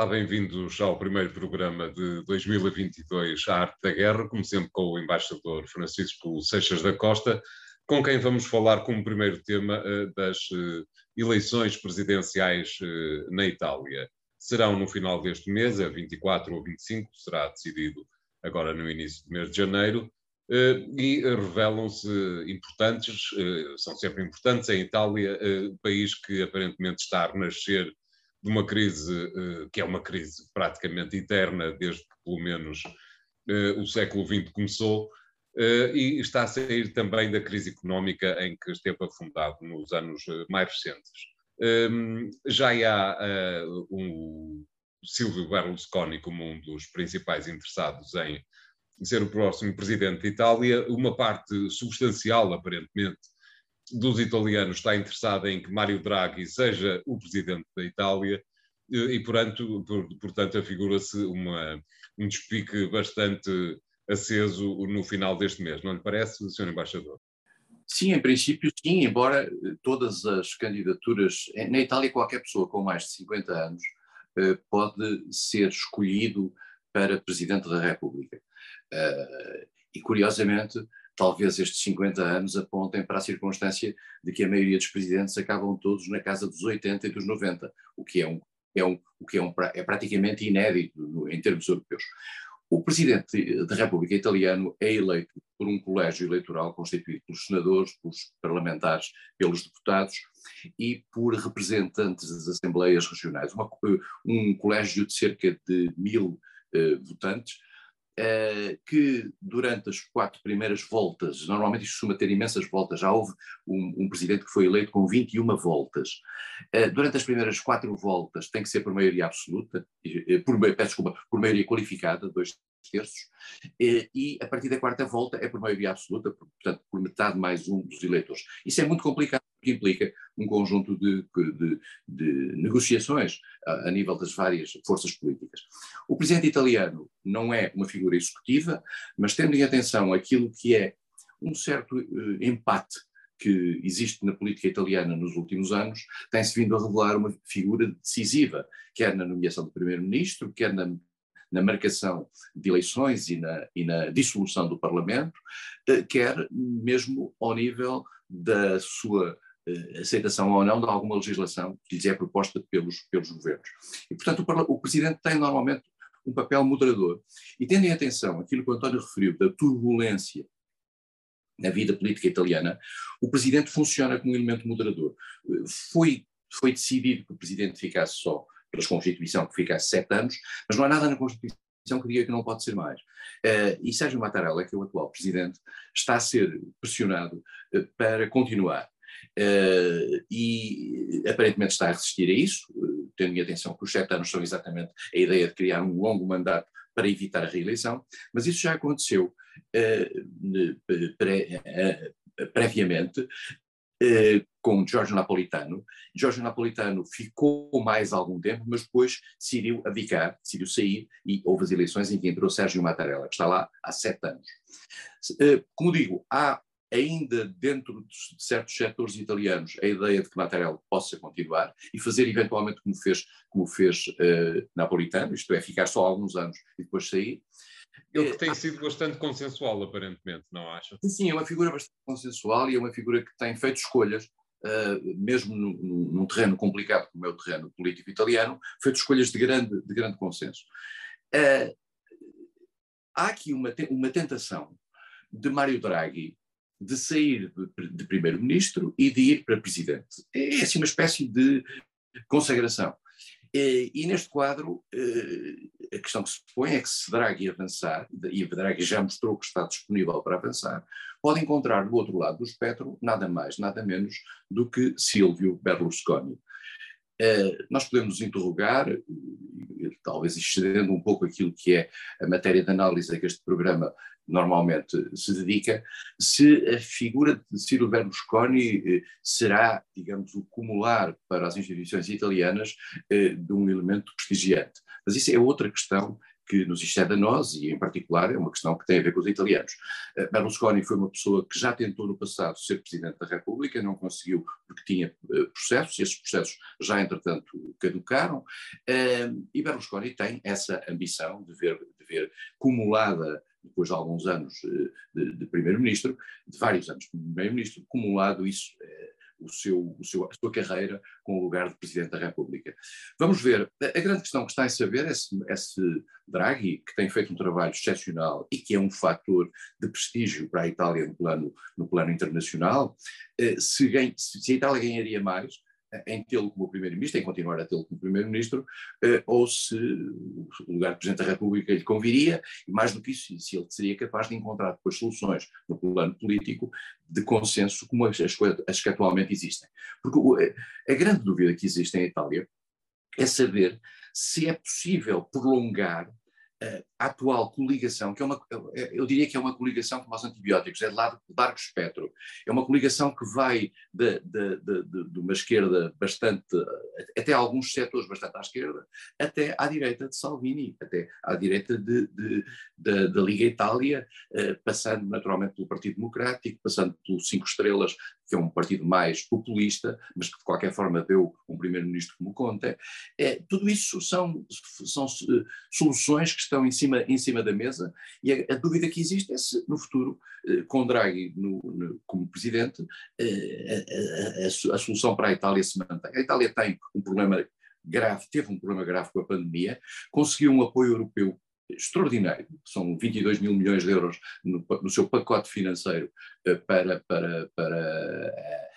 Olá, bem-vindos ao primeiro programa de 2022, A Arte da Guerra, como sempre com o embaixador Francisco Seixas da Costa, com quem vamos falar como primeiro tema eh, das eh, eleições presidenciais eh, na Itália. Serão no final deste mês, a 24 ou 25, será decidido agora no início do mês de janeiro, e revelam-se importantes, são sempre importantes, em Itália, país que aparentemente está a renascer de uma crise que é uma crise praticamente eterna, desde que pelo menos o século XX começou, Uh, e está a sair também da crise económica em que esteve afundado nos anos eh, mais recentes. Ehm, já há um Silvio Berlusconi como um dos principais interessados em ser o próximo presidente de Itália. Uma parte substancial, aparentemente, dos italianos está interessada em que Mário Draghi seja o presidente da Itália e, portanto, por, portanto afigura-se um despique bastante aceso no final deste mês, não lhe parece, Sr. Embaixador? Sim, em princípio sim, embora eh, todas as candidaturas, eh, na Itália qualquer pessoa com mais de 50 anos eh, pode ser escolhido para Presidente da República. E curiosamente, talvez estes 50 anos apontem para a circunstância de que a maioria dos presidentes acabam todos na casa dos 80 e dos 90, o que é um, é um, o que é, um, é praticamente inédito em termos europeus. O presidente da República Italiano é eleito por um colégio eleitoral constituído pelos senadores, pelos parlamentares, pelos deputados e por representantes das assembleias regionais. Uma, um colégio de cerca de mil uh, votantes, que durante as quatro primeiras voltas, normalmente isto costuma ter imensas voltas, já houve um, um presidente que foi eleito com 21 voltas. Uh, durante as primeiras quatro voltas tem que ser por maioria absoluta, por, peço desculpa, por maioria qualificada, dois terços, e a partir da quarta volta é por maioria absoluta, portanto, por metade mais um dos eleitores. Isso é muito complicado, porque implica um conjunto de, de, de negociações a, a, nível das várias forças políticas. O presidente italiano não é uma figura executiva, mas tendo em atenção aquilo que é um certo uh, empate que existe na política italiana nos últimos anos, tem-se vindo a revelar uma figura decisiva, quer na nomeação do primeiro-ministro, quer na na marcação de eleições e na, e na dissolução do Parlamento, eh, quer mesmo ao nível da sua aceitação ou não de alguma legislação que lhes é proposta pelos, pelos governos. E, portanto, o, o Presidente tem normalmente um papel moderador. E tendo em atenção aquilo que o António referiu da turbulência na vida política italiana, o Presidente funciona como um elemento moderador. Eh, foi, foi decidido que o Presidente ficasse só pela Constituição que fica há sete anos, mas não há nada na Constituição que diga que não pode ser mais. Uh, e Sérgio Mattarella, que é o atual presidente, está a ser pressionado uh, para continuar. Uh, e aparentemente está a resistir a isso, tendo em atenção que os sete anos são exatamente a ideia de criar um longo mandato para evitar a reeleição, mas isso já aconteceu previamente eh, com Giorgio Napolitano. Giorgio Napolitano ficou mais algum tempo, mas depois decidiu abdicar, decidiu sair e houve as eleições em que entrou Sérgio Mattarella, que está lá há sete anos. Eh, como digo, há ainda dentro de certos setores italianos a ideia de que Mattarella possa continuar e fazer eventualmente como fez, como fez uh, Napolitano, isto é, ficar só alguns anos e depois sair. Ele que tem sido bastante consensual, aparentemente, não acha? Sim, é uma figura bastante consensual e é uma figura que tem feito escolhas, uh, mesmo num, num, terreno complicado como é o terreno político italiano, feito escolhas de grande, de grande consenso. Uh, há aqui uma, uma tentação de Mário Draghi de sair de, de primeiro-ministro e de ir para presidente. É assim uma espécie de consagração. E, e neste quadro, eh, a questão que se põe é que se Draghi avançar, e Draghi já mostrou que está disponível para avançar, pode encontrar do outro lado do espectro nada mais, nada menos do que Silvio Berlusconi. Uh, nós podemos interrogar, talvez excedendo um pouco aquilo que é a matéria de análise a que este programa normalmente se dedica, se a figura de Ciro Berlusconi eh, será, digamos, o cumular para as instituições italianas eh, de um elemento prestigiante. Mas isso é outra questão que nos excede a nós e, em particular, é uma questão que tem a ver com os italianos. Uh, Berlusconi foi uma pessoa que já tentou no passado ser Presidente da República, não conseguiu porque tinha processos, e esses processos já, entretanto, caducaram, e Berlusconi tem essa ambição de ver, de ver cumulada depois de alguns anos de, de primeiro-ministro, de vários anos de primeiro-ministro, cumulado isso o seu, o seu, a sua carreira com o lugar de Presidente da República. Vamos ver, a grande questão que está em saber é se, é se Draghi, que tem feito um trabalho excepcional e que é um fator de prestígio para a Itália no plano, no plano internacional, eh, se, ganha, se a Itália ganharia mais, em tê-lo como primeiro-ministro, em continuar a tê-lo como primeiro-ministro, eh, ou se o lugar de Presidente da República lhe conviria, e mais do que isso, se ele seria capaz de encontrar depois soluções no plano político de consenso como as, as que atualmente existem. Porque eh, a grande dúvida que existe em Itália é saber se é possível prolongar a atual coligação, que é uma, eu diria que é uma coligação como os antibióticos, é de largo, largo espectro. É uma coligação que vai de, de, de, de, uma esquerda bastante, até alguns setores bastante à esquerda, até à direita de Salvini, até à direita da Liga Itália, eh, passando naturalmente pelo Partido Democrático, passando pelo Cinco Estrelas, que é um partido mais populista, mas que de qualquer forma deu um primeiro-ministro como Conte. É, tudo isso são, são eh, soluções que estão em cima, em cima da mesa e a, a dúvida que existe é se no futuro, eh, com Draghi no, no, como presidente, eh, a, a, a, solução para a Itália se mantém. A Itália tem um problema grave, teve um problema grave com a pandemia, conseguiu um apoio europeu extraordinário, são 22 mil milhões de euros no, no seu pacote financeiro eh, para, para, para uh,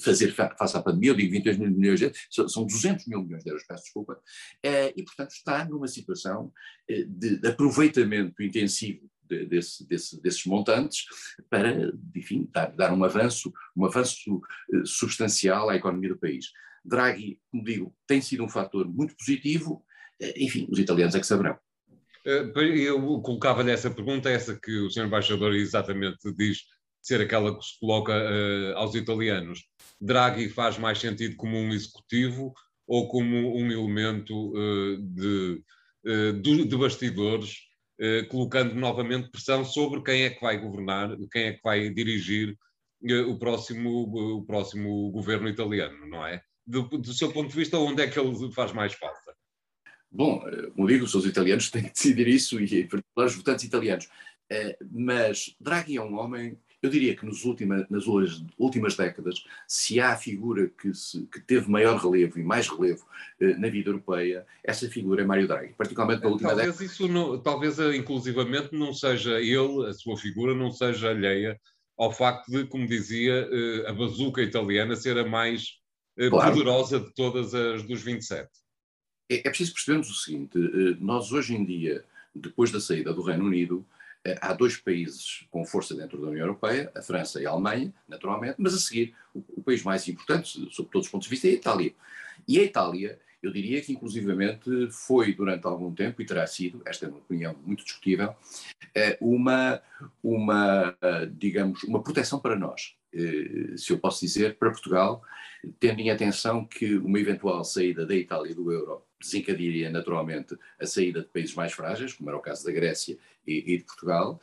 fazer face à pandemia, eu digo 22 mil milhões de euros, são 200 mil milhões de euros, peço desculpa, uh, e portanto está numa situação de, de aproveitamento intensivo Desse, desse, desses montantes para, enfim, dar, dar, um avanço, um avanço substancial à economia do país. Draghi, como digo, tem sido um fator muito positivo, enfim, os italianos é que saberão. Eu colocava-lhe essa pergunta, essa que o Sr. Embaixador exatamente diz ser aquela que se coloca uh, aos italianos. Draghi faz mais sentido como um executivo ou como um elemento uh, de, uh, de, bastidores, colocando novamente pressão sobre quem é que vai governar, quem é que vai dirigir o, próximo, o próximo governo italiano, não é? Do, do seu ponto de vista, onde é que ele faz mais falta? Bom, como digo, os italianos têm que decidir isso, e em particular os votantes italianos. Mas Draghi é um homem eu diria que nos última, nas últimas décadas, se há a figura que, se, que teve maior relevo e mais relevo eh, na vida europeia, essa figura é Mário Draghi, particularmente na última talvez década. Isso não, talvez, eh, inclusivamente, não seja ele, a sua figura, não seja alheia ao facto de, como dizia, eh, a bazuca italiana ser a mais eh, claro. poderosa de todas as dos 27. É, é preciso percebermos o seguinte: eh, nós hoje em dia, depois da saída do Reino Unido, há dois países com força dentro da União Europeia, a França e a Alemanha, naturalmente, mas a seguir, o, o país mais importante, sob todos os pontos de vista, é a Itália. E a Itália, eu diria que inclusivamente foi durante algum tempo, e terá sido, esta é uma opinião muito discutível, eh, uma, uma eh, digamos, uma proteção para nós, se eu posso dizer, para Portugal, tendo em atenção que uma eventual saída da Itália do euro desencadearia naturalmente a saída de países mais frágeis, como era o caso da Grécia e, e de Portugal,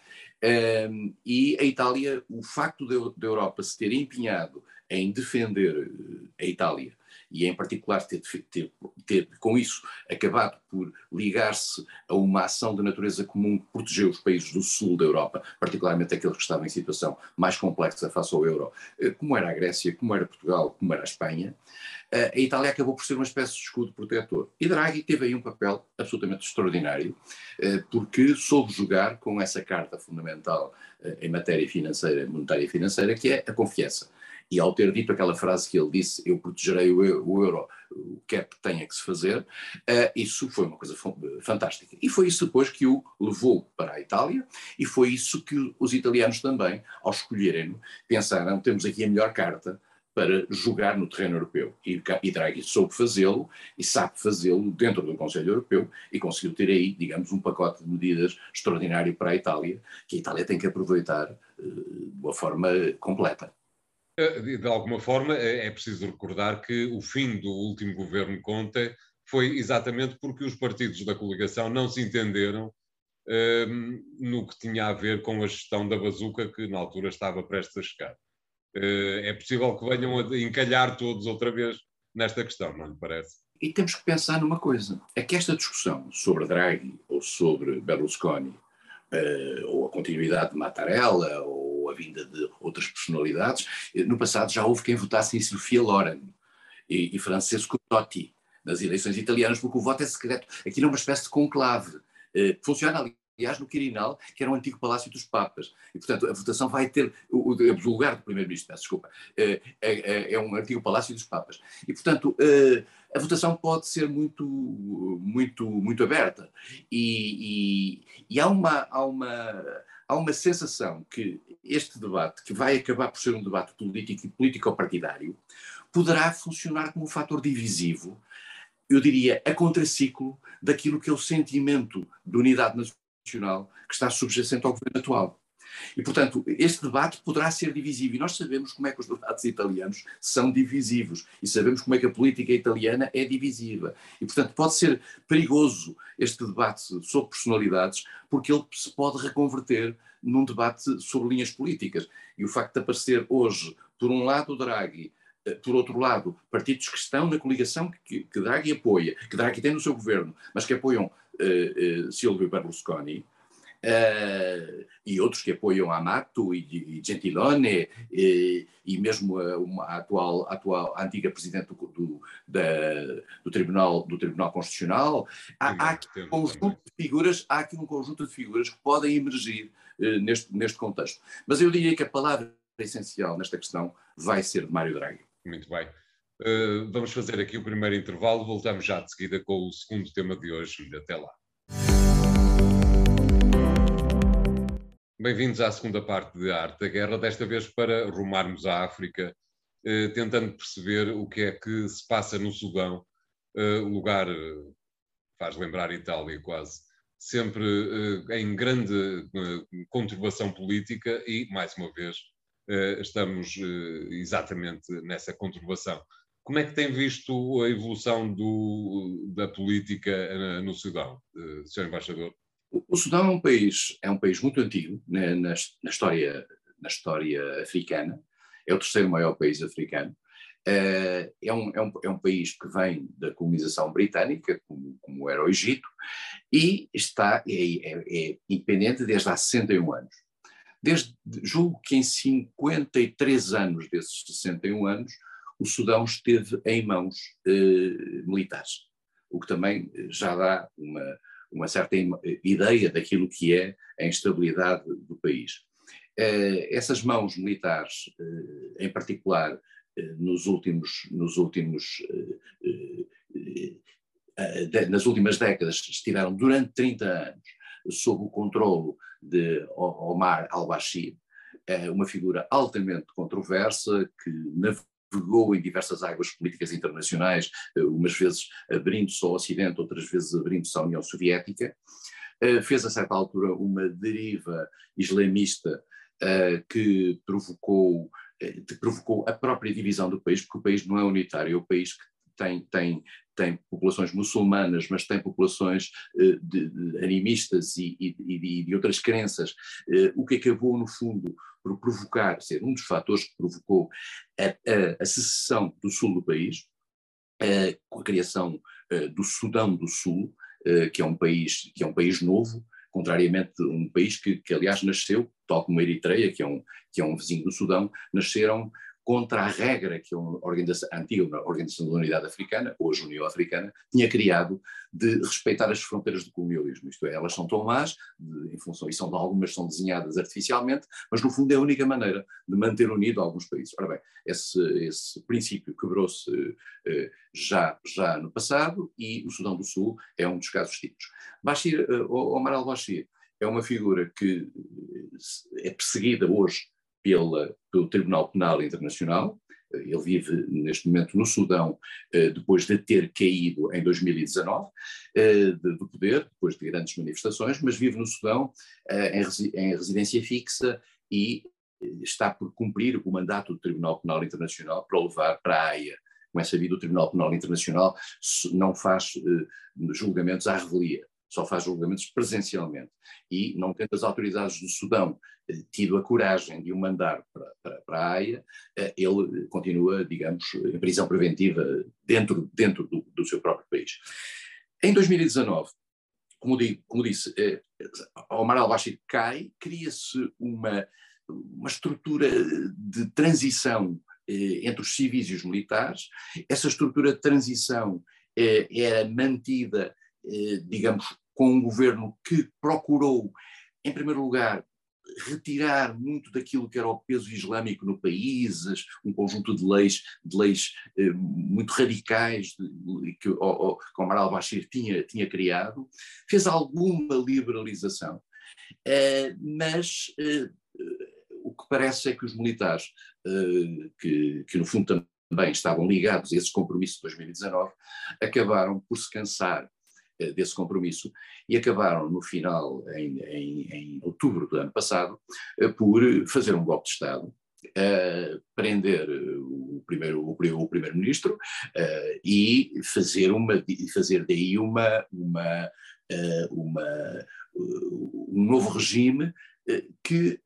um, e a Itália, o facto da Europa se ter empenhado em defender eh, a Itália e em particular ter, ter, ter, com isso acabado por ligar-se a uma ação de natureza comum que protegeu os países do sul da Europa, particularmente aqueles que estavam em situação mais complexa face ao euro, eh, como era a Grécia, como era Portugal, como era a Espanha, a Itália acabou por ser uma espécie de escudo protetor. E Draghi teve aí um papel absolutamente extraordinário, eh, porque soube jogar com essa carta fundamental em matéria financeira, monetária e financeira, que é a confiança. E ao ter dito aquela frase que ele disse, eu protegerei o euro, o que é que tenha que se fazer, isso foi uma coisa fantástica. E foi isso depois que o levou para a Itália, e foi isso que os italianos também, ao escolherem-no, pensaram: temos aqui a melhor carta para jogar no terreno europeu. E, e Draghi soube fazê-lo e sabe fazê-lo dentro do Conselho Europeu e conseguiu ter aí, digamos, um pacote de medidas extraordinário para a Itália, que a Itália tem que aproveitar uh, de uma forma completa. Eh, de alguma forma, é, é preciso recordar que o fim do último governo Conte foi exatamente porque os partidos da coligação não se entenderam um, no que tinha a ver com a gestão da bazuca que na altura estava prestes a chegar. Uh, é possível que venham a encalhar todos outra vez nesta questão, não lhe parece? E temos que pensar numa coisa: é que esta discussão sobre Draghi ou sobre Berlusconi, uh, ou a continuidade de Mattarella, ou a vinda de outras personalidades, no passado já houve quem votasse em Sofia Loren e, e Francesco Totti nas eleições italianas, porque o voto é secreto. Aqui é uma espécie de conclave. Funciona ali aliás, no Quirinal, que era o um antigo Palácio dos Papas. E, portanto, a votação vai ter. O, o lugar do Primeiro-Ministro, desculpa, é, é, é, um antigo Palácio dos Papas. E, portanto, eh, a votação pode ser muito, muito, muito aberta. E, e, e há, uma, há, uma, há uma sensação que este debate, que vai acabar por ser um debate político e político-partidário, poderá funcionar como um fator divisivo eu diria, a contraciclo daquilo que é o sentimento de unidade nacional que está subjacente ao governo atual. E, portanto, este debate poderá ser divisivo. E nós sabemos como é que os debates italianos são divisivos. E sabemos como é que a política italiana é divisiva. E, portanto, pode ser perigoso este debate sobre personalidades, porque ele se pode reconverter num debate sobre linhas políticas. E o facto de aparecer hoje, por um lado, o Draghi, eh, por outro lado, partidos que estão na coligação que, que Draghi apoia, que Draghi tem no seu governo, mas que apoiam Silvio Berlusconi, uh, e outros que apoiam Amato e, e Gentilone, e, e mesmo a, uma, a atual, a atual a antiga presidente do, do, da, do, Tribunal, do Tribunal Constitucional. Há, há aqui um conjunto de figuras, há aqui um conjunto de figuras que podem emergir neste, neste contexto. Mas eu diria que a palavra essencial nesta questão vai ser de Mário Draghi. Muito bem. Uh, vamos fazer aqui o primeiro intervalo, voltamos já de seguida com o segundo tema de hoje. Até lá. Bem-vindos à segunda parte de Arte da Guerra, desta vez para rumarmos à África, uh, tentando perceber o que é que se passa no Sudão, uh, lugar, faz lembrar Itália quase, sempre em grande conturbação política e, mais uma vez, eh, estamos eh, exatamente nessa conturbação. Como é que tem visto a evolução do, da política eh, no Sudão, Sr. Embaixador? O Sudão é um país, é um país muito antigo né, na, na, história, na história africana, é o terceiro maior país africano. É um, é, um, é um país que vem da colonização britânica, como, como era o Egito, e está, é, é, é independente desde há 61 anos. Desde, julgo que em 53 anos desses 61 anos, o Sudão esteve em mãos eh, militares, o que também já dá uma, uma certa ideia daquilo que é a instabilidade do país. Eh, essas mãos militares, eh, em particular, eh, nos últimos, nos últimos eh, eh, nas últimas décadas, estiveram durante 30 anos sob o controlo de Omar al-Bashir, uma figura altamente controversa que navegou em diversas águas políticas internacionais, eh, umas vezes abrindo-se ao Ocidente, outras vezes abrindo-se à União Soviética. Eh, fez a certa altura uma deriva islamista eh, que provocou, que provocou a própria divisão do país, porque o país não é unitário, é o país que tem, tem, tem populações muçulmanas, mas tem populações uh, de, de animistas e, e, e, de outras crenças, uh, o que acabou, no fundo, por provocar, ser um dos fatores que provocou a, a, a secessão do sul do país, uh, com a criação do Sudão do Sul, que é um país que é um país novo, contrariamente a um país que, que, aliás nasceu, tal como a Eritreia, que é um, que é um vizinho do Sudão, nasceram contra a regra que a, organização, a antiga Organização da Unidade Africana, hoje União Africana, tinha criado de respeitar as fronteiras do colonialismo. Isto é, elas são tão más, de, em função, e são, algumas são desenhadas artificialmente, mas no fundo é a única maneira de manter unido alguns países. Ora bem, esse, esse princípio quebrou-se eh, já, já no passado e o Sudão do Sul é um dos casos típicos. Bashir, eh, Omar al-Bashir é uma figura que eh, é perseguida hoje pela, pelo Tribunal Penal Internacional. Ele vive neste momento no Sudão, eh, depois de ter caído em 2019 eh, do poder, depois de grandes manifestações, mas vive no Sudão eh, em residência fixa e está por cumprir o mandato do Tribunal Penal Internacional para o levar para a AIA, como é sabido, o Tribunal Penal Internacional não faz julgamentos à revelia só faz julgamentos presencialmente. E, não tendo as autoridades do Sudão eh, tido a coragem de o mandar para, para, para a Haia, eh, ele continua, digamos, em prisão preventiva dentro, dentro do, do seu próprio país. Em 2019, como, digo, como disse, eh, Omar al-Bashir cai, cria-se uma, uma estrutura de transição entre os civis e os militares. Essa estrutura de transição era mantida eh, digamos, com um governo que procurou, em primeiro lugar, retirar muito daquilo que era o peso islâmico no país, um conjunto de leis, de leis eh, muito radicais que o, Omar al-Bashir tinha, tinha criado, fez alguma liberalização, eh, mas eh, o que parece é que os militares, que, que no fundo também estavam ligados a esse compromisso de 2019, acabaram por se cansar desse compromisso e acabaram no final, em, em, em, outubro do ano passado, eh, por fazer um golpe de Estado, prender o primeiro o, o primeiro-ministro uh, e fazer uma fazer daí uma uma uma um novo regime que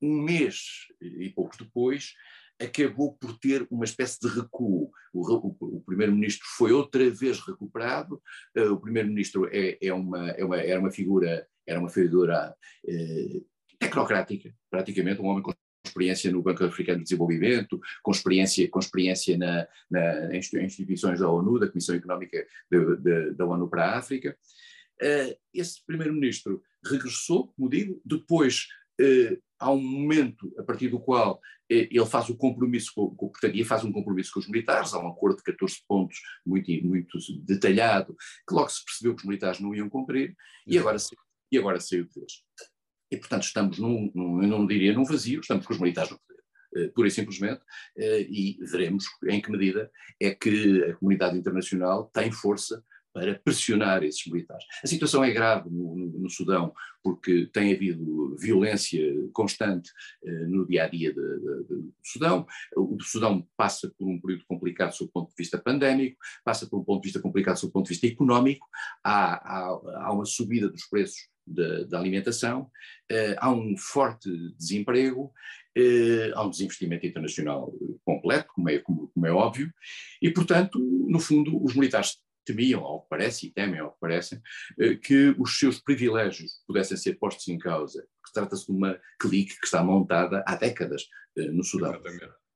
um mês e pouco depois acabou por ter uma espécie de recuo. O, o, o primeiro-ministro foi outra vez recuperado. Uh, o primeiro-ministro é, é, uma, é uma, era uma figura, era uma figura uh, tecnocrática, praticamente, um homem com experiência no Banco Africano de Desenvolvimento, com experiência, com experiência na, na, em instituições da ONU, da Comissão Económica de, de, da ONU para a África. Uh, esse primeiro-ministro regressou, como digo, depois há um momento a partir do qual eh, ele faz o compromisso com, com portanto, faz um compromisso com os militares, há um acordo de 14 pontos muito, muito detalhado, que logo se percebeu que os militares não iam cumprir, e agora, e agora saiu de vez. E, portanto, estamos num, num, eu não diria num vazio, estamos com os militares no poder. Uh, pura e simplesmente, uh, e veremos em que medida é que a comunidade internacional tem força para pressionar esses militares. A situação é grave no, no, no Sudão, porque tem havido violência constante eh, no dia a dia do Sudão. O Sudão passa por um período complicado sob o ponto de vista pandémico, passa por um ponto de vista complicado sob o ponto de vista económico, há, há, há uma subida dos preços da, alimentação, eh, há um forte desemprego, eh, há um desinvestimento internacional completo, como é, como, como é óbvio, e, portanto, no fundo, os militares temiam, ao que parece, e temem, ao que parece, eh, que os seus privilégios pudessem ser postos em causa, porque trata-se de uma clique que está montada há décadas eh, no Sudão.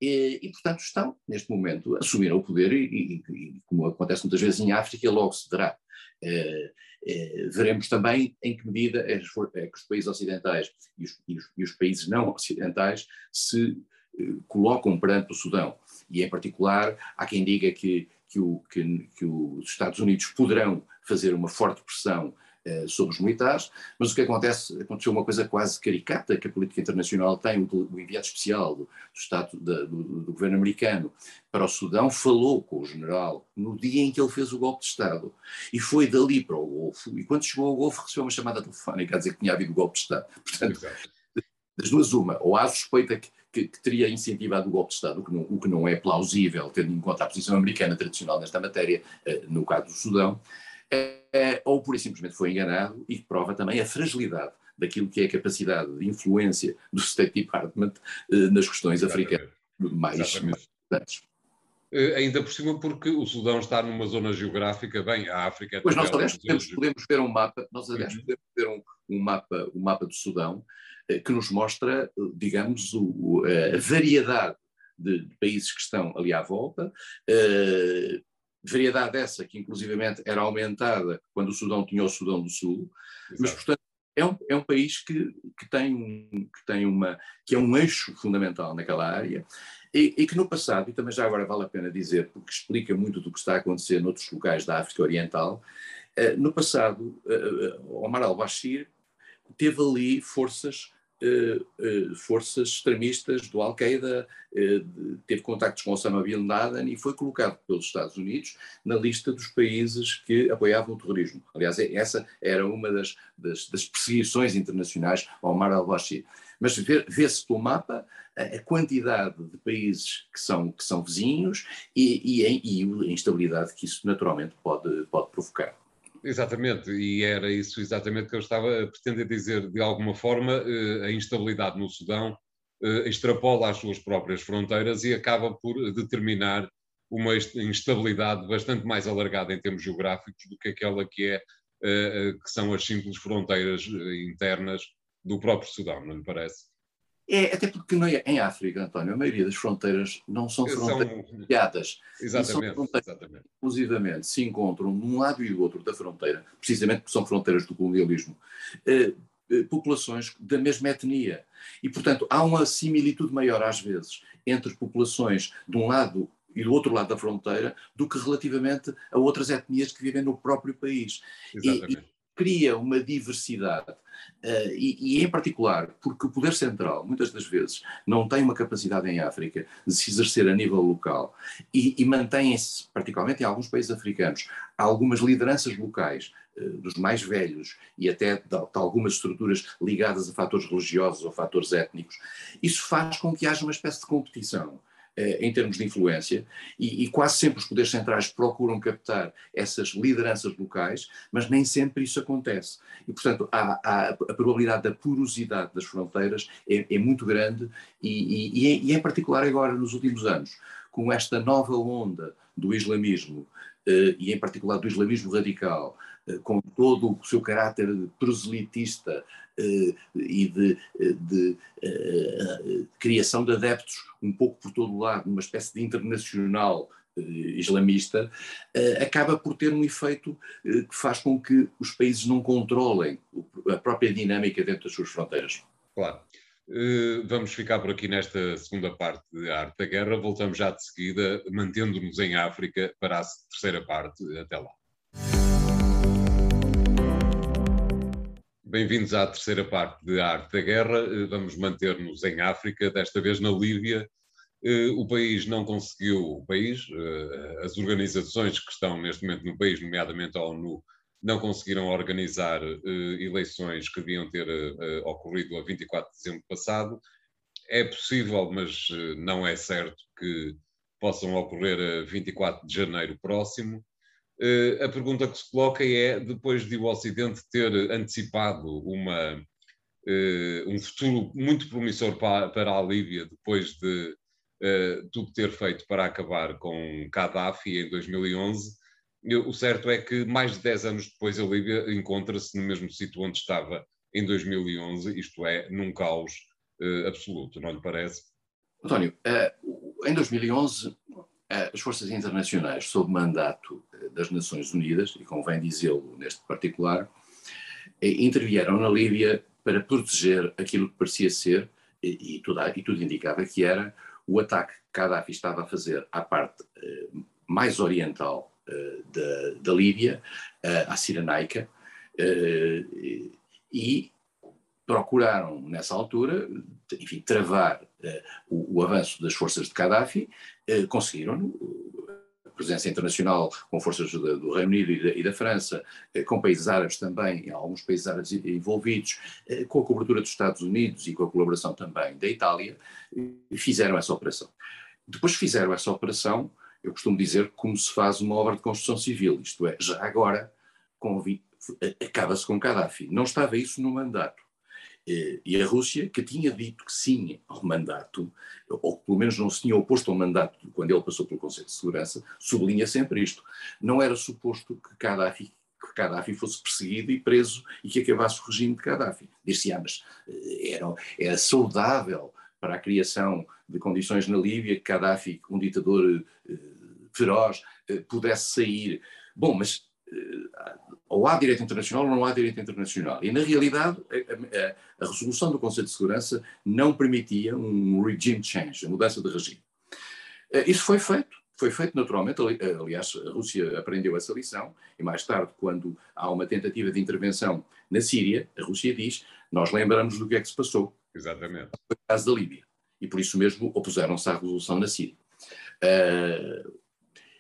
E, e, portanto, estão, neste momento, assumiram o poder e, e, e, como acontece muitas vezes em África, logo se dará. É, é, veremos também em que medida é, que os países ocidentais e os, os, os países não ocidentais se colocam perante o Sudão. E, em particular, há quem diga que que, o, que, que os Estados Unidos poderão fazer uma forte pressão eh, sobre os militares, mas o que acontece, aconteceu uma coisa quase caricata que a política internacional tem, o, o enviado especial do, do Estado, da, do, do, governo americano para o Sudão falou com o general no dia em que ele fez o golpe de Estado e foi dali para o Golfo, e quando chegou ao Golfo recebeu uma chamada telefónica a dizer que tinha havido golpe de Estado. Portanto, das duas uma, ou há suspeita que que, que, teria incentivado o golpe de Estado, o que, não, o que não é plausível, tendo em conta a posição americana tradicional nesta matéria, eh, no caso do Sudão, é, ou por simplesmente foi enganado e prova também a fragilidade daquilo que é a capacidade de influência do State Department eh, nas questões africanas mais importantes. Ainda por cima, porque o Sudão está numa zona geográfica, bem, a África. Pois nós, aliás, podemos, podemos, ver um mapa, nós, aliás, uhum. podemos ver um, um, mapa, um mapa do Sudão, eh, que nos mostra, eh, digamos, o, a variedade de, de, países que estão ali à volta, variedade essa que inclusivamente era aumentada quando o Sudão tinha o Sudão do Sul, Exato. mas portanto é um, é um país que, que, tem um, que tem uma que é um eixo fundamental naquela área e, e, que no passado, e também já agora vale a pena dizer, porque explica muito do que está a acontecer noutros locais da África Oriental, uh, no passado uh, Omar al-Bashir teve ali forças forças extremistas do Al-Qaeda, teve contactos com Osama Bin Laden e foi colocado pelos Estados Unidos na lista dos países que apoiavam o terrorismo. Aliás, essa era uma das, das, das perseguições internacionais ao Omar al-Bashir. Mas vê-se pelo mapa a quantidade de países que são, que são vizinhos e, e, e a instabilidade que isso naturalmente pode, pode provocar. Exatamente, e era isso exatamente que eu estava a pretender dizer. De alguma forma, eh, a instabilidade no Sudão eh, extrapola as suas próprias fronteiras e acaba por determinar uma instabilidade bastante mais alargada em termos geográficos do que aquela que é eh, que são as simples fronteiras internas do próprio Sudão, não lhe parece? É, até porque é, em África, António, a maioria das fronteiras não são fronteiras guiadas. Exatamente, são exatamente. Exclusivamente se encontram num lado e do outro da fronteira, precisamente porque são fronteiras do colonialismo, eh, eh, populações da mesma etnia. E, portanto, há uma similitude maior, às vezes, entre populações de um lado e do outro lado da fronteira do que relativamente a outras etnias que vivem no próprio país. Exatamente. Cria uma diversidade Uh, e, e, em particular, porque o poder central, muitas das vezes, não tem uma capacidade em África de se exercer a nível local e, e mantém-se, particularmente em alguns países africanos, algumas lideranças locais, uh, dos mais velhos e até de, de, algumas estruturas ligadas a fatores religiosos ou fatores étnicos, isso faz com que haja uma espécie de competição em termos de influência, e, e, quase sempre os poderes centrais procuram captar essas lideranças locais, mas nem sempre isso acontece. E, portanto, há, há a probabilidade da porosidade das fronteiras é, é muito grande, e, e, e, em particular agora, nos últimos anos, com esta nova onda do islamismo, eh, e em particular do islamismo radical, eh, com todo o seu caráter proselitista eh, e de, eh, de, de, criação de adeptos um pouco por todo o lado, numa espécie de internacional islamista, acaba por ter um efeito que faz com que os países não controlem a própria dinâmica dentro das suas fronteiras. Claro. Vamos ficar por aqui nesta segunda parte de Arte da Guerra. Voltamos já de seguida, mantendo-nos em África, para a terceira parte. Até lá. Bem-vindos à terceira parte de Arte da Guerra. Eh, vamos manter-nos em África, desta vez na Líbia. Eh, o país não conseguiu, o país, eh, as organizações que estão neste momento no país, nomeadamente a ONU, não conseguiram organizar eleições que deviam ter ocorrido a 24 de dezembro passado. É possível, mas não é certo que possam ocorrer a 24 de janeiro próximo. Uh, a pergunta que se coloca é, depois de o Ocidente ter antecipado uma, uh, um futuro muito promissor para, para a Líbia, depois de uh, tudo ter feito para acabar com Gaddafi em 2011, o certo é que mais de 10 anos depois a Líbia encontra-se no mesmo sítio onde estava em 2011, isto é, num caos absoluto, não lhe parece? António, em 2011 as forças internacionais sob mandato das Nações Unidas, e convém dizê-lo neste particular, eh, intervieram na Líbia para proteger aquilo que parecia ser, e, tudo, e tudo indicava que era, o ataque que Gaddafi estava a fazer à parte eh, mais oriental eh, da, da Líbia, à Cirenaica, e procuraram, nessa altura, enfim, travar o, o, avanço das forças de Gaddafi, conseguiram presença internacional com forças do, do Reino Unido e da, e da, França, eh, com países árabes também, alguns países árabes envolvidos, eh, com a cobertura dos Estados Unidos e com a colaboração também da Itália, fizeram essa operação. Depois fizeram essa operação, eu costumo dizer como se faz uma obra de construção civil, isto é, já agora acaba-se com Gaddafi. Não estava isso no mandato. Eh, e a Rússia, que tinha dito que sim ao mandato, ou pelo menos não se tinha oposto ao mandato quando ele passou pelo Conselho de Segurança, sublinha sempre isto. Não era suposto que Gaddafi, que Gaddafi fosse perseguido e preso e que acabasse o regime de Gaddafi. Diz-se, ah, mas eh, era, era saudável para a criação de condições na Líbia que Gaddafi, um ditador eh, feroz, pudesse sair. Bom, mas ou há direito internacional ou não há direito internacional. E, na realidade, a, a, a, resolução do Conselho de Segurança não permitia um regime change, a mudança de regime. Eh, isso foi feito, foi feito naturalmente, aliás, a Rússia aprendeu essa lição, e mais tarde, quando há uma tentativa de intervenção na Síria, a Rússia diz, nós lembramos do que é que se passou, Exatamente. Foi o caso da Líbia. E por isso mesmo opuseram-se à revolução na Síria. Uh,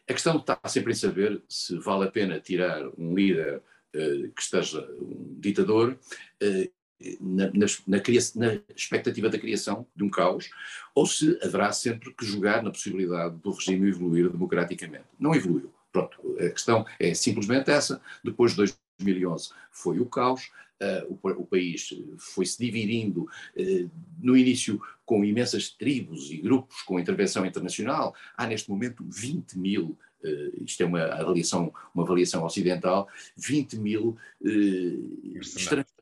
a questão está sempre em saber se vale a pena tirar um líder uh, que esteja um ditador uh, na, na, na, na, expectativa da criação de um caos, ou se haverá sempre que jogar na possibilidade do regime evoluir democraticamente. Não evoluiu. Pronto, a questão é simplesmente essa. Depois de 2011 foi o caos, uh, o, o, país foi-se dividindo uh, no início com imensas tribos e grupos com intervenção internacional. Há neste momento 20 mil Uh, isto é uma avaliação, uma avaliação ocidental, 20 mil estrangeiros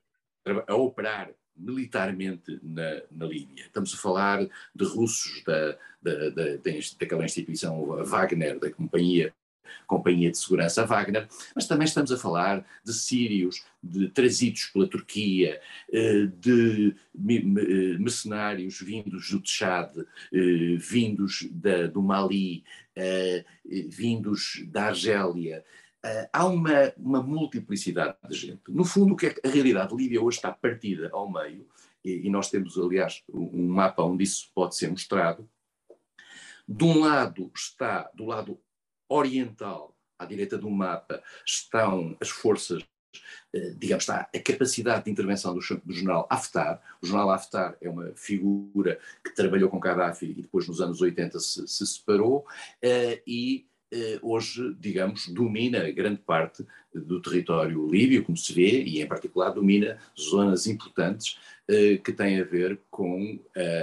a operar militarmente na, na, Líbia. Estamos a falar de russos da, da, da, daquela instituição Wagner, da companhia, companhia de segurança Wagner, mas também estamos a falar de sírios, de trazidos pela Turquia, eh, de mercenários vindos do Tchad, eh, vindos da, do Mali, eh, vindos da Argélia, há uma, uma, multiplicidade de gente. No fundo, o que é a realidade de Líbia hoje está partida ao meio, e, e, nós temos, aliás, um mapa onde isso pode ser mostrado. De um lado está, do lado oriental, à direita do mapa, estão as forças uh, digamos, está a capacidade de intervenção do, do, general Haftar. O general Haftar é uma figura que trabalhou com Gaddafi e depois nos anos 80 se, se separou uh, e eh, hoje, digamos, domina grande parte do território líbio, como se vê, e em particular domina zonas importantes eh, que têm a ver com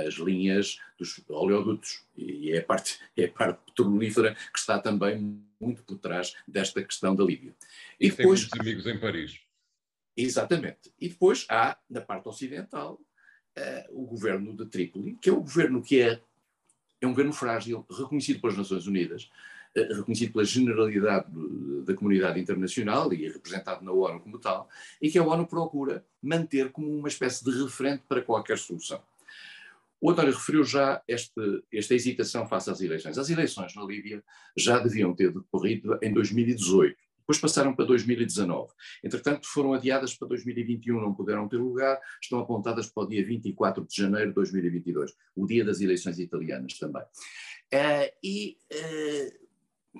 as linhas dos oleodutos, e é a parte, é a parte petrolífera que está também muito por trás desta questão da Líbia. E, e depois, tem muitos amigos em Paris. Exatamente. E depois há, na parte ocidental, o governo de Trípoli, que é o governo que é, é um governo frágil, reconhecido pelas Nações Unidas, eh, reconhecido pela generalidade da comunidade internacional e representado na ONU como tal, e que a ONU procura manter como uma espécie de referente para qualquer solução. O António referiu já este, esta hesitação face às eleições. As eleições na Líbia já deviam ter decorrido em 2018, depois passaram para 2019. Entretanto, foram adiadas para 2021, não puderam ter lugar, estão apontadas para o dia 24 de janeiro de 2022, o dia das eleições italianas também. Uh, e uh,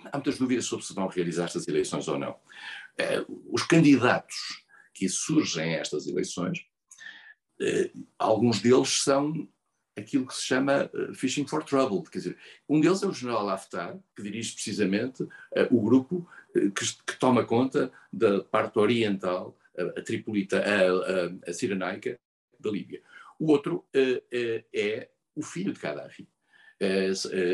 há muitas dúvidas sobre se vão realizar estas eleições ou não. Uh, os candidatos que surgem a estas eleições, uh, alguns deles são aquilo que se chama uh, Fishing for Trouble, quer dizer, um deles é o general Haftar, que dirige precisamente o grupo que, que, toma conta da parte oriental, a, Tripolita, a, a, a Cirenaica da Líbia. O outro é o filho de Gaddafi,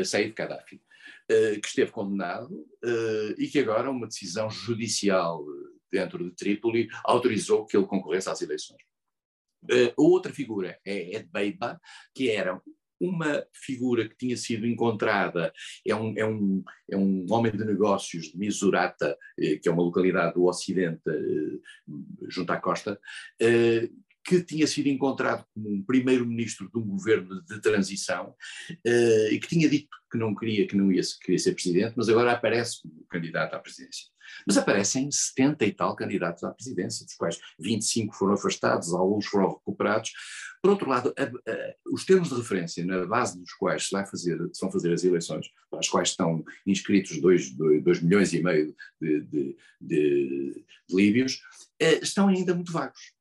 Said Gaddafi. Eh, que esteve condenado eh, e que agora uma decisão judicial dentro de Trípoli autorizou que ele concorresse às eleições. Uh, outra figura é Ed Beiba, que era uma figura que tinha sido encontrada, é um, é um, é um homem de negócios de Misurata, que é uma localidade do Ocidente, junto à costa, que tinha sido encontrado como um primeiro-ministro de um governo de transição uh, e que tinha dito que não queria, que não ia queria ser presidente, mas agora aparece como candidato à presidência. Mas aparecem 70 e tal candidatos à presidência, dos quais 25 foram afastados, alguns foram recuperados. Por outro lado, a, a, os termos de referência na base dos quais se, vai fazer, se vão fazer as eleições, para as quais estão inscritos 2 milhões e meio de, de, de, de líbios, eh, estão ainda muito vagos.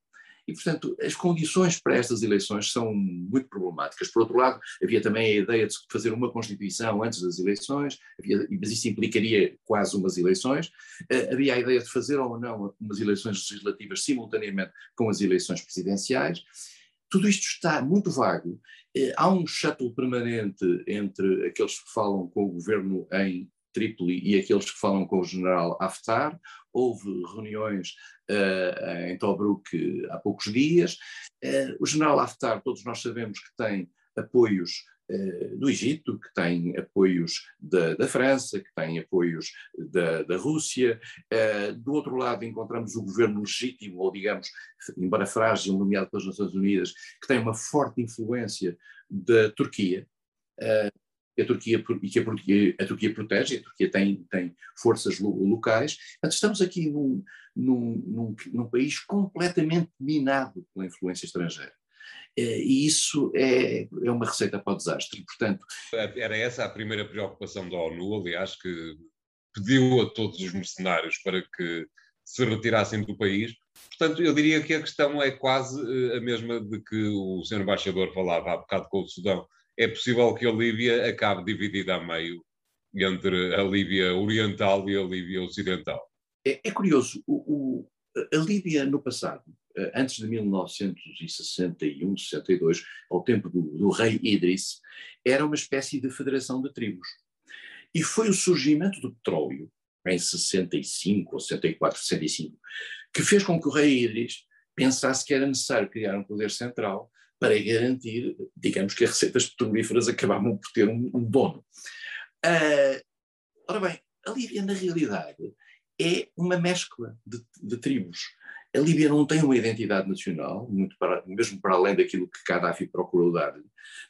E, portanto, as condições para estas eleições são muito problemáticas. Por outro lado, havia também a ideia de fazer uma Constituição antes das eleições, havia, mas isso implicaria quase umas eleições. Uh, havia a ideia de fazer ou não umas eleições legislativas simultaneamente com as eleições presidenciais. Tudo isto está muito vago. Uh, há um shuttle permanente entre aqueles que falam com o governo em Trípoli e aqueles que falam com o general Haftar. Houve reuniões uh, em Tobruk há poucos dias. Uh, o general Haftar, todos nós sabemos que tem apoios uh, do Egito, que tem apoios da, da França, que tem apoios da, da Rússia. do outro lado, encontramos o governo legítimo, ou digamos, embora frágil, nomeado pelas Nações Unidas, que tem uma forte influência da Turquia a Turquia, e que a Turquia, a Turquia protege, a Turquia tem, tem forças locais. Portanto, estamos aqui num, num, num, num país completamente minado pela influência estrangeira. E isso é, é uma receita para o desastre. Portanto, Era essa a primeira preocupação da ONU, aliás, que pediu a todos os mercenários para que se retirassem do país. Portanto, eu diria que a questão é quase a mesma de que o Sr. Embaixador falava há bocado com o Sudão. É possível que a Líbia acabe dividida a meio entre a Líbia Oriental e a Líbia Ocidental. É, é curioso, o, o, a Líbia no passado, eh, antes de 1961, 62, ao tempo do, do rei Idris, era uma espécie de federação de tribos. E foi o surgimento do petróleo, em 65 ou 64, 65, que fez com que o rei Idris pensasse que era necessário criar um poder central para garantir, digamos que as receitas petrolíferas acabavam por ter um, um dono. Uh, ora bem, a Líbia, na realidade, é uma mescla de, de, tribos. A Líbia não tem uma identidade nacional, muito para, mesmo para além daquilo que Gaddafi procurou dar-lhe,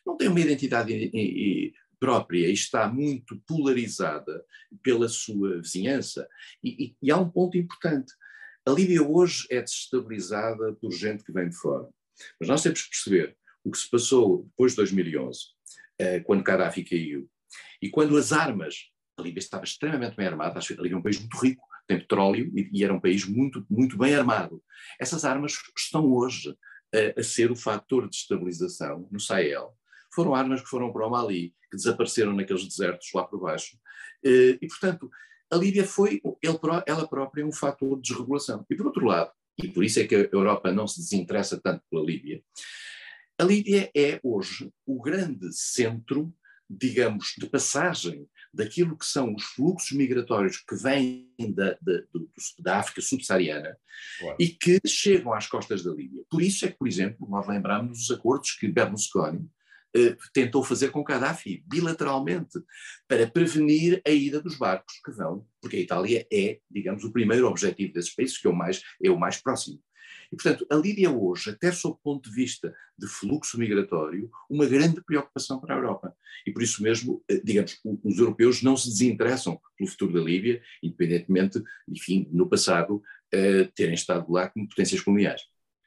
não tem uma identidade e, e, própria e está muito polarizada pela sua vizinhança. E, e, há um ponto importante: a Líbia hoje é desestabilizada por gente que vem de fora. Mas nós temos que perceber o que se passou depois de 2011, eh, quando Gaddafi caiu, e quando as armas, a Líbia estava extremamente bem armada, a Líbia é um país muito rico, tem petróleo e, era um país muito, muito bem armado. Essas armas estão hoje a, a ser o fator de estabilização no Sahel. Foram armas que foram para o Mali, que desapareceram naqueles desertos lá por baixo. Eh, e, portanto, a Líbia foi ela própria um fator de desregulação. E, por outro lado, e por isso é que a Europa não se desinteressa tanto pela Líbia, a Líbia é hoje o grande centro digamos, de passagem daquilo que são os fluxos migratórios que vêm da, da, da África subsaariana claro. e que chegam às costas da Líbia. Por isso é que, por exemplo, nós lembramos os acordos que Berlusconi tentou fazer com Gaddafi, bilateralmente, para prevenir a ida dos barcos que vão, porque a Itália é, digamos, o primeiro objetivo desses países, que é o mais, é o mais próximo. E, portanto, a Líbia hoje, até sob o ponto de vista de fluxo migratório, uma grande preocupação para a Europa. E por isso mesmo, eh, digamos, os europeus não se desinteressam pelo futuro da Líbia, independentemente, enfim, no passado, uh, terem estado lá como potências coloniais.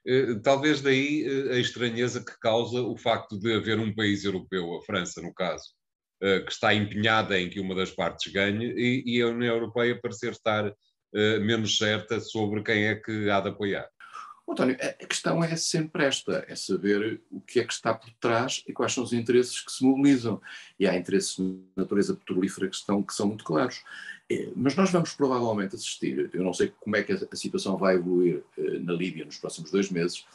Eh, talvez daí a estranheza que causa o facto de haver um país europeu, a França no caso, que está empenhada em que uma das partes ganhe e a União Europeia parecer estar menos certa sobre quem é que há de apoiar. António, a questão é sempre esta, é saber o que é que está por trás e quais são os interesses que se mobilizam. E há interesses de natureza petrolífera que, estão, que são muito claros. É, mas nós vamos provavelmente assistir, eu não sei como é que a situação vai evoluir eh, na Líbia nos próximos dois meses,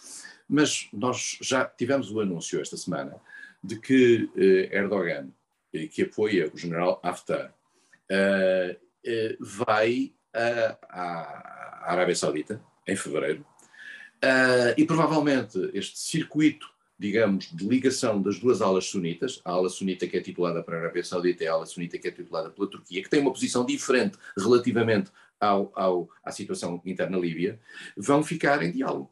mas nós já tivemos o anúncio esta semana de que eh, Erdogan, eh, que apoia o general Haftar, vai à Arábia Saudita em fevereiro e provavelmente este circuito, digamos, de ligação das duas alas sunitas, a ala sunita que é titulada para a Arábia Saudita e a ala sunita que é titulada pela Turquia, que tem uma posição diferente relativamente ao, ao, à situação interna líbia, vão ficar em diálogo.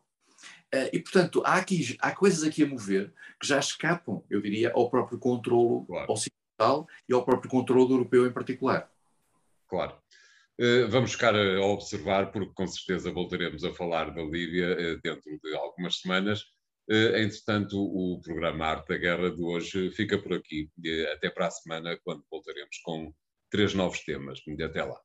Uh, e, portanto, há, aqui, há coisas aqui a mover que já escapam, eu diria, ao próprio controlo claro. ocidental e ao próprio controlo europeu em particular. Claro. Eh, vamos ficar a observar, porque com certeza voltaremos a falar da Líbia eh, dentro de algumas semanas. Eh, entretanto, o programa Arte da Guerra de hoje fica por aqui. Até para a semana, quando voltaremos com três novos temas. Até lá.